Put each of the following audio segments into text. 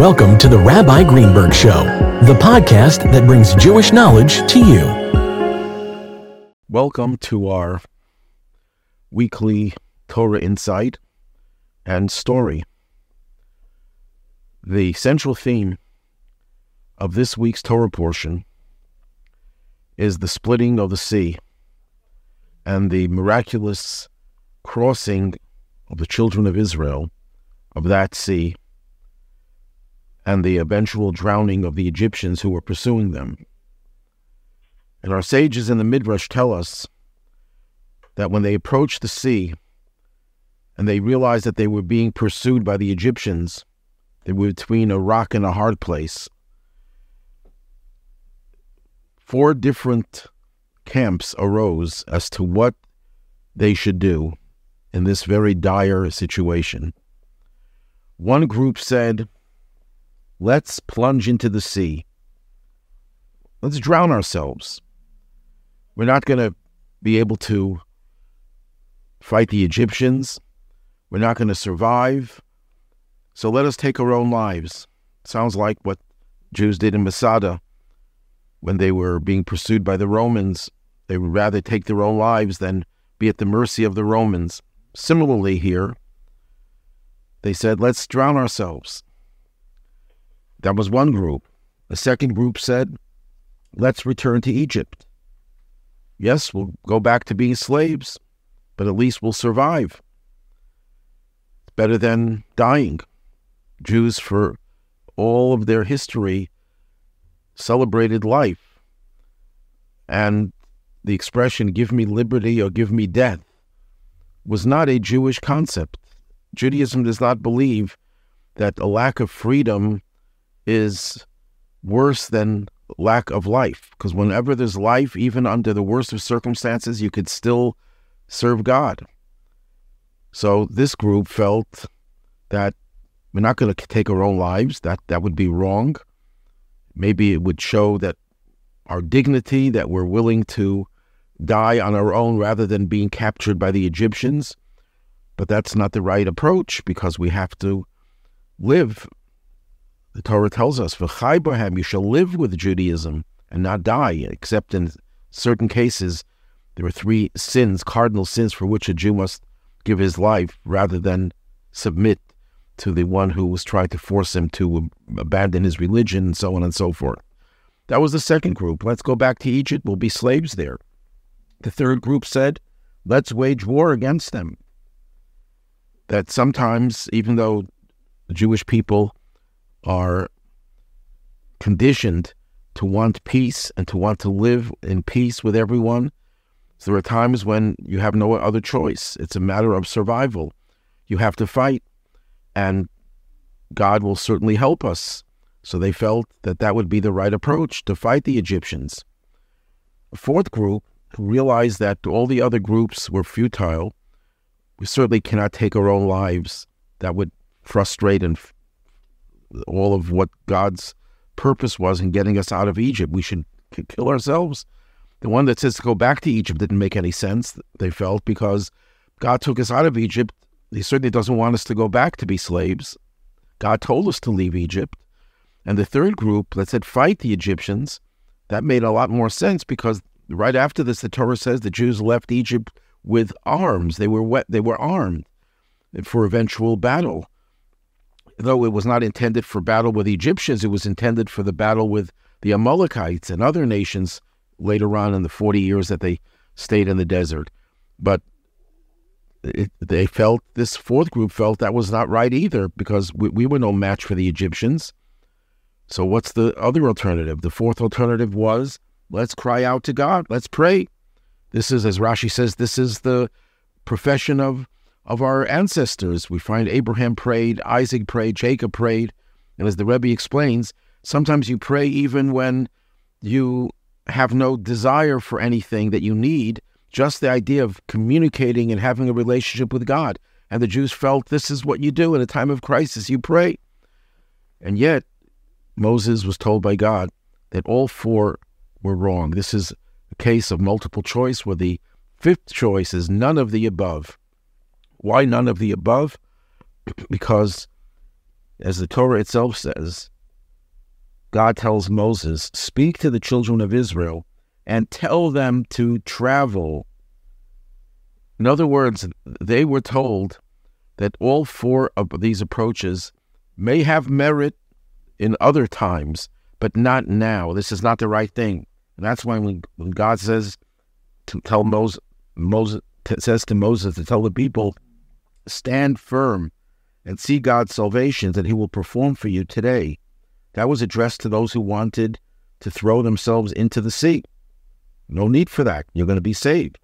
Welcome to the Rabbi Greenberg Show, the podcast that brings Jewish knowledge to you. Welcome to our weekly Torah Insight and story. The central theme of this week's Torah portion is the splitting of the sea and the miraculous crossing of the children of Israel of that sea and the eventual drowning of the Egyptians who were pursuing them. And our sages in the Midrash tell us that when they approached the sea and they realized that they were being pursued by the Egyptians, they were between a rock and a hard place. Four different camps arose as to what they should do in this very dire situation. One group said, Let's plunge into the sea. Let's drown ourselves. We're not going to be able to fight the Egyptians. We're not going to survive. So let us take our own lives. Sounds like what Jews did in Masada when they were being pursued by the Romans. They would rather take their own lives than be at the mercy of the Romans. Similarly, here, they said, let's drown ourselves. That was one group. A second group said, let's return to Egypt. Yes, we'll go back to being slaves, but at least we'll survive. It's better than dying. Jews, for all of their history, celebrated life. And the expression, give me liberty or give me death, was not a Jewish concept. Judaism does not believe that a lack of freedom is worse than lack of life. Because whenever there's life, even under the worst of circumstances, you could still serve God. So this group felt that we're not going to take our own lives. That that would be wrong. Maybe it would show that our dignity, that we're willing to die on our own rather than being captured by the Egyptians. But that's not the right approach because we have to live the Torah tells us, "V'chai you shall live with Judaism and not die." Except in certain cases, there are three sins, cardinal sins, for which a Jew must give his life rather than submit to the one who was trying to force him to abandon his religion, and so on and so forth. That was the second group. Let's go back to Egypt. We'll be slaves there. The third group said, let's wage war against them. That sometimes, even though Jewish people are conditioned to want peace and to want to live in peace with everyone. So there are times when you have no other choice. It's a matter of survival. You have to fight, and God will certainly help us. So they felt that that would be the right approach to fight the Egyptians. A fourth group realized that all the other groups were futile. We certainly cannot take our own lives. That would frustrate and all of what God's purpose was in getting us out of Egypt. We should kill ourselves. The one that says to go back to Egypt didn't make any sense, they felt, because God took us out of Egypt. He certainly doesn't want us to go back to be slaves. God told us to leave Egypt. And the third group that said fight the Egyptians, that made a lot more sense because right after this, the Torah says the Jews left Egypt with arms. They were wet, they were armed for eventual battle though it was not intended for battle with Egyptians, it was intended for the battle with the Amalekites and other nations later on in the 40 years that they stayed in the desert. But it, they felt, this fourth group felt that was not right either because we, we were no match for the Egyptians. So, what's the other alternative? The fourth alternative was let's cry out to God, let's pray. This is, as Rashi says, this is the profession of of our ancestors. We find Abraham prayed, Isaac prayed, Jacob prayed. And as the Rebbe explains, sometimes you pray even when you have no desire for anything that you need, just the idea of communicating and having a relationship with God. And the Jews felt this is what you do in a time of crisis, you pray. And yet, Moses was told by God that all four were wrong. This is a case of multiple choice where the fifth choice is none of the above. Why none of the above? because as the Torah itself says, God tells Moses, Speak to the children of Israel and tell them to travel. In other words, they were told that all four of these approaches may have merit in other times, but not now. This is not the right thing. And that's why when, when God says to tell Moses, Moses says to Moses to tell the people, stand firm and see God's salvation that he will perform for you today. That was addressed to those who wanted to throw themselves into the sea. No need for that. You're going to be saved.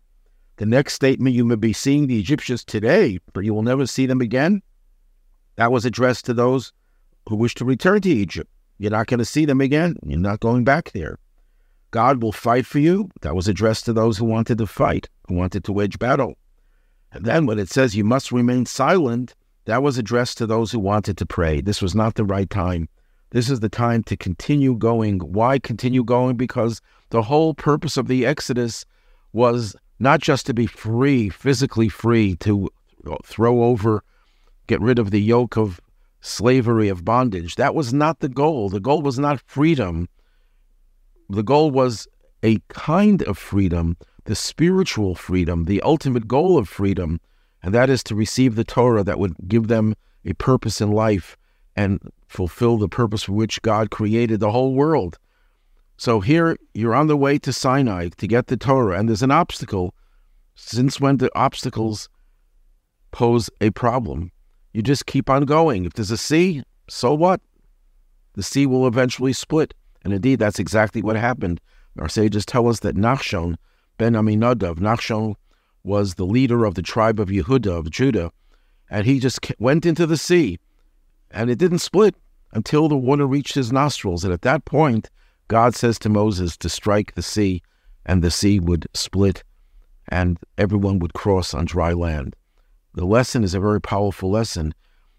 The next statement, you may be seeing the Egyptians today, but you will never see them again. That was addressed to those who wish to return to Egypt. You're not going to see them again. You're not going back there. God will fight for you. That was addressed to those who wanted to fight, who wanted to wage battle. And then when it says you must remain silent, that was addressed to those who wanted to pray. This was not the right time. This is the time to continue going. Why continue going? Because the whole purpose of the Exodus was not just to be free, physically free, to throw over, get rid of the yoke of slavery, of bondage. That was not the goal. The goal was not freedom. The goal was a kind of freedom, the spiritual freedom, the ultimate goal of freedom, and that is to receive the Torah that would give them a purpose in life and fulfill the purpose for which God created the whole world. So here you're on the way to Sinai to get the Torah, and there's an obstacle. Since when do obstacles pose a problem? You just keep on going. If there's a sea, so what? The sea will eventually split. And indeed, that's exactly what happened. Our sages tell us that Nachshon ben Aminadav, Nachshon was the leader of the tribe of Yehuda, of Judah, and he just went into the sea, and it didn't split until the water reached his nostrils. And at that point, God says to Moses to strike the sea, and the sea would split, and everyone would cross on dry land. The lesson is a very powerful lesson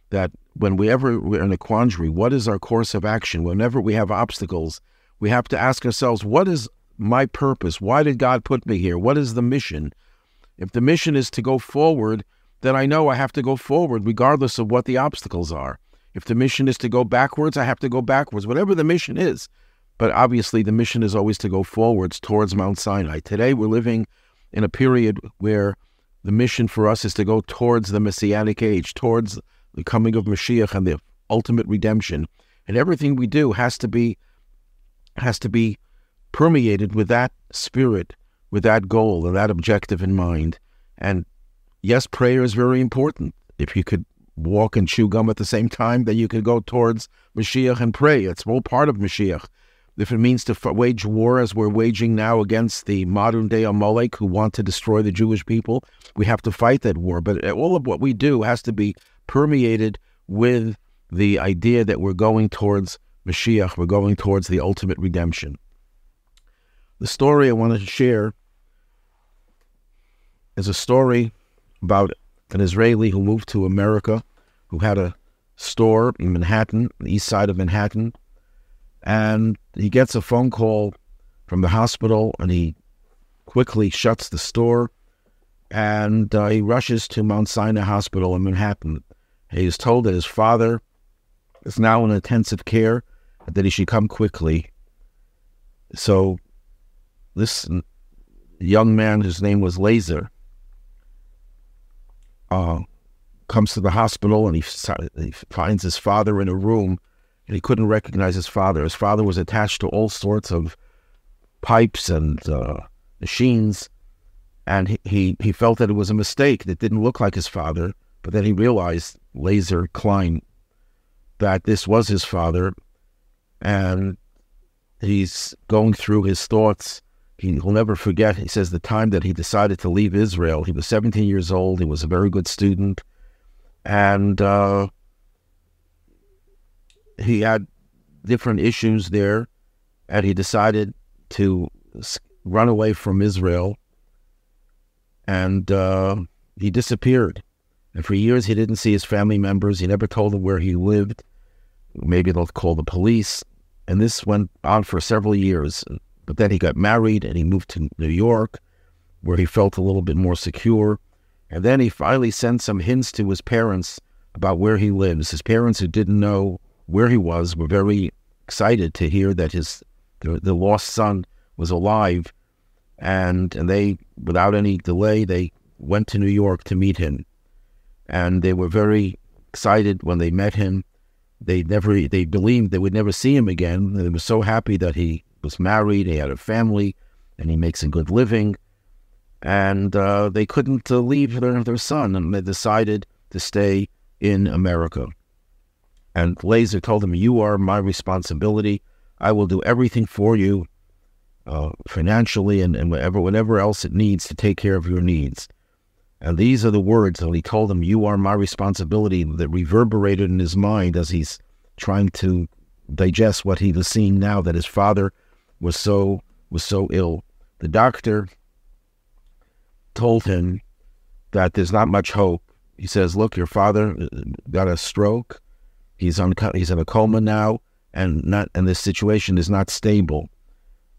that when we ever we're in a quandary, what is our course of action? Whenever we have obstacles, we have to ask ourselves, what is my purpose? Why did God put me here? What is the mission? If the mission is to go forward, then I know I have to go forward regardless of what the obstacles are. If the mission is to go backwards, I have to go backwards, whatever the mission is. But obviously, the mission is always to go forwards towards Mount Sinai. Today, we're living in a period where the mission for us is to go towards the Messianic age, towards the coming of Mashiach and the ultimate redemption. And everything we do has to be has to be permeated with that spirit, with that goal and that objective in mind. And yes, prayer is very important. If you could walk and chew gum at the same time, then you could go towards Mashiach and pray. It's all part of Mashiach if it means to wage war as we're waging now against the modern day Amalek who want to destroy the Jewish people, we have to fight that war. But all of what we do has to be permeated with the idea that we're going towards Mashiach, we're going towards the ultimate redemption. The story I wanted to share is a story about an Israeli who moved to America, who had a store in Manhattan, the east side of Manhattan, and he gets a phone call from the hospital and he quickly shuts the store and uh, he rushes to Mount Sinai Hospital in Manhattan. He is told that his father is now in intensive care and that he should come quickly. So this young man, whose name was Lazer, uh, comes to the hospital and he, he finds his father in a room and he couldn't recognize his father. His father was attached to all sorts of pipes and uh, machines, and he, he, he felt that it was a mistake. That didn't look like his father, but then he realized, Lazer Klein, that this was his father, and he's going through his thoughts. He will never forget, he says, the time that he decided to leave Israel. He was 17 years old. He was a very good student. And uh, he had different issues there, and he decided to run away from Israel, and uh, he disappeared. And for years, he didn't see his family members. He never told them where he lived. Maybe they'll call the police. And this went on for several years. But then he got married and he moved to New York, where he felt a little bit more secure. And then he finally sent some hints to his parents about where he lives. His parents, who didn't know where he was, were very excited to hear that his the, the lost son was alive, and and they, without any delay, they went to New York to meet him, and they were very excited when they met him. They never they believed they would never see him again. They were so happy that he was married, he had a family, and he makes a good living. And uh, they couldn't uh, leave their, their son, and they decided to stay in America. And Lazer told him, You are my responsibility. I will do everything for you uh, financially and, and whatever, whatever else it needs to take care of your needs. And these are the words that he told him, You are my responsibility, that reverberated in his mind as he's trying to digest what he was seeing now that his father was so was so ill. The doctor told him that there's not much hope. He says, "Look, your father uh, got a stroke. He's on he's in a coma now, and not and this situation is not stable."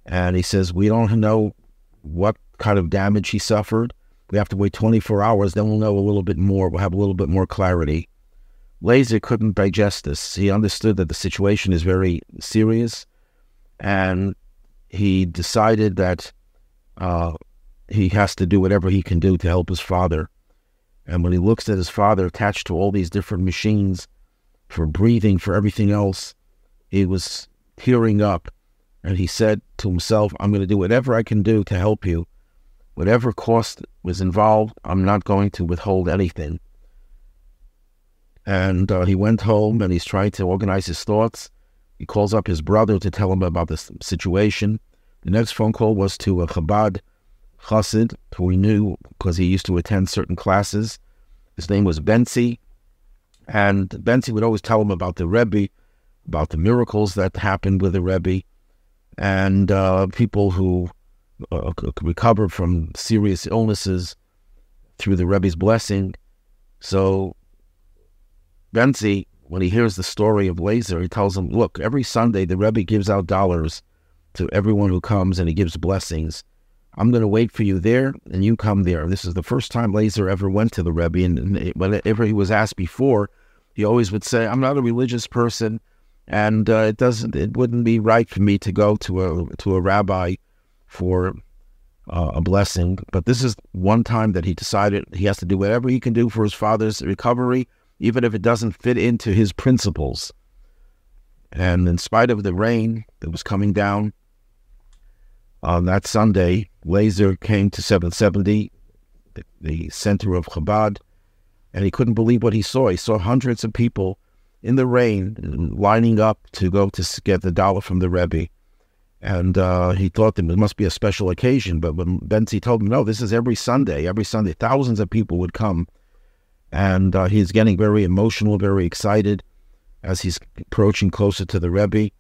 And he says, "We don't know what kind of damage he suffered. We have to wait 24 hours. Then we'll know a little bit more. We'll have a little bit more clarity." Lazer couldn't digest this. He understood that the situation is very serious, and he decided that uh, he has to do whatever he can do to help his father. And when he looks at his father attached to all these different machines for breathing, for everything else, he was tearing up. And he said to himself, I'm going to do whatever I can do to help you. Whatever cost was involved, I'm not going to withhold anything. And uh, he went home and he's trying to organize his thoughts. He calls up his brother to tell him about this situation. The next phone call was to a Chabad Chassid, who he knew because he used to attend certain classes. His name was Benzi. And Benzi would always tell him about the Rebbe, about the miracles that happened with the Rebbe, and uh, people who uh, recovered from serious illnesses through the Rebbe's blessing. So Benzi when he hears the story of Lazer, he tells him, Look, every Sunday the Rebbe gives out dollars to everyone who comes and he gives blessings. I'm going to wait for you there and you come there. This is the first time Lazer ever went to the Rebbe. And whenever he was asked before, he always would say, I'm not a religious person and uh, it doesn't, it wouldn't be right for me to go to a, to a rabbi for uh, a blessing. But this is one time that he decided he has to do whatever he can do for his father's recovery even if it doesn't fit into his principles. And in spite of the rain that was coming down on that Sunday, Lazer came to 770, the, center of Chabad, and he couldn't believe what he saw. He saw hundreds of people in the rain lining up to go to get the dollar from the Rebbe. And uh, he thought that it must be a special occasion. But when Benzi told him, no, this is every Sunday, every Sunday, thousands of people would come and uh, he's getting very emotional, very excited as he's approaching closer to the Rebbe.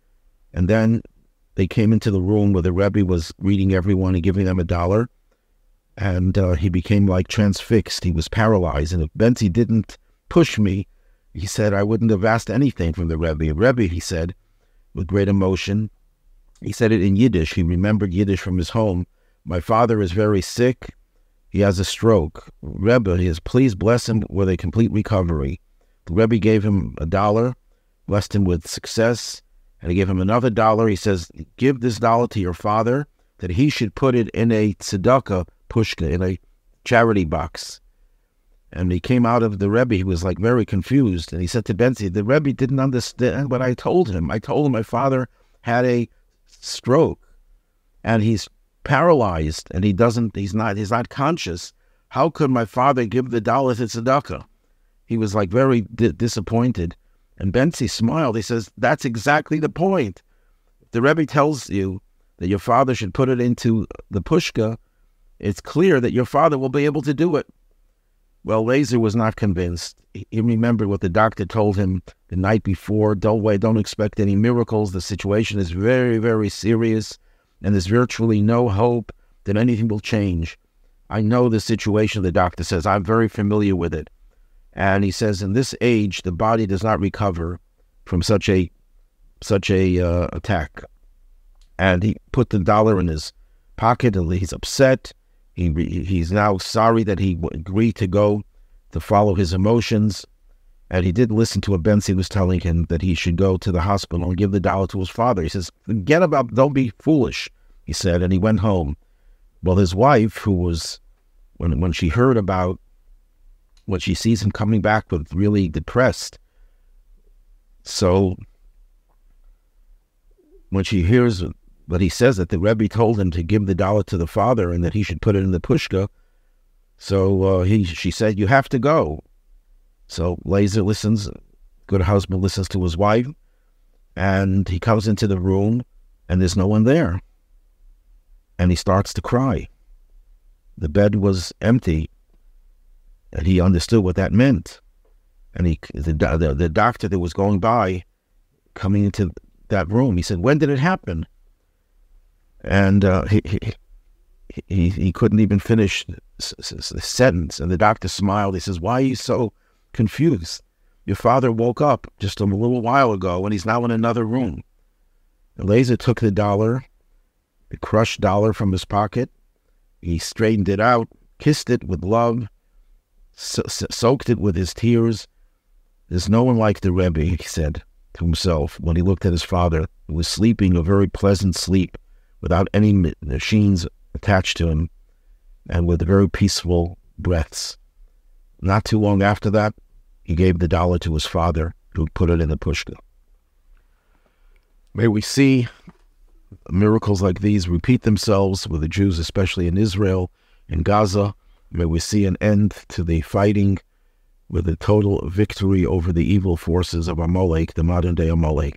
And then they came into the room where the Rebbe was greeting everyone and giving them a dollar. And uh, he became like transfixed. He was paralyzed. And if Benzi didn't push me, he said, I wouldn't have asked anything from the Rebbe. Rebbe, he said, with great emotion, he said it in Yiddish. He remembered Yiddish from his home. My father is very sick he has a stroke. Rebbe, he has please bless him with a complete recovery. The Rebbe gave him a dollar, blessed him with success, and he gave him another dollar. He says, Give this dollar to your father, that he should put it in a tzedakah pushka, in a charity box. And he came out of the Rebbe, he was like very confused. And he said to Benzi, The Rebbe didn't understand what I told him. I told him my father had a stroke and he's paralyzed and he doesn't he's not he's not conscious how could my father give the dollar to tzedakah? He was like very di- disappointed. And benzi smiled. He says that's exactly the point. The rebbe tells you that your father should put it into the pushka. It's clear that your father will be able to do it. Well Lazer was not convinced. He remembered what the doctor told him the night before. Don't wait don't expect any miracles. The situation is very very serious and there's virtually no hope that anything will change. I know the situation, the doctor says. I'm very familiar with it. And he says, in this age, the body does not recover from such a such a uh, attack. And he put the dollar in his pocket, and he's upset. He he's now sorry that he agreed to go to follow his emotions. And he did listen to what Benzi was telling him that he should go to the hospital and give the dollar to his father. He says, Forget about, don't be foolish, he said. And he went home. Well, his wife, who was, when, when she heard about, when she sees him coming back with really depressed, so when she hears that he says that the Rebbe told him to give the dollar to the father and that he should put it in the pushka, so uh, he she said, "You have to go." So Lazer listens, good husband listens to his wife, and he comes into the room, and there's no one there, and he starts to cry. The bed was empty, and he understood what that meant. And he, the, the, the doctor that was going by, coming into that room, he said, "When did it happen?" And uh, he, he he he couldn't even finish the sentence. And the doctor smiled. He says, "Why are you so confused? Your father woke up just a little while ago, and he's now in another room." Eliezer took the dollar, the crushed dollar from his pocket. He straightened it out, kissed it with love, so- soaked it with his tears. There's no one like the Rebbe, he said to himself when he looked at his father, who was sleeping a very pleasant sleep without any machines attached to him and with very peaceful breaths. Not too long after that, he gave the dollar to his father, who put it in the pushka. May we see miracles like these repeat themselves with the Jews, especially in Israel, in Gaza. May we see an end to the fighting with a total victory over the evil forces of Amalek, the modern day Amalek.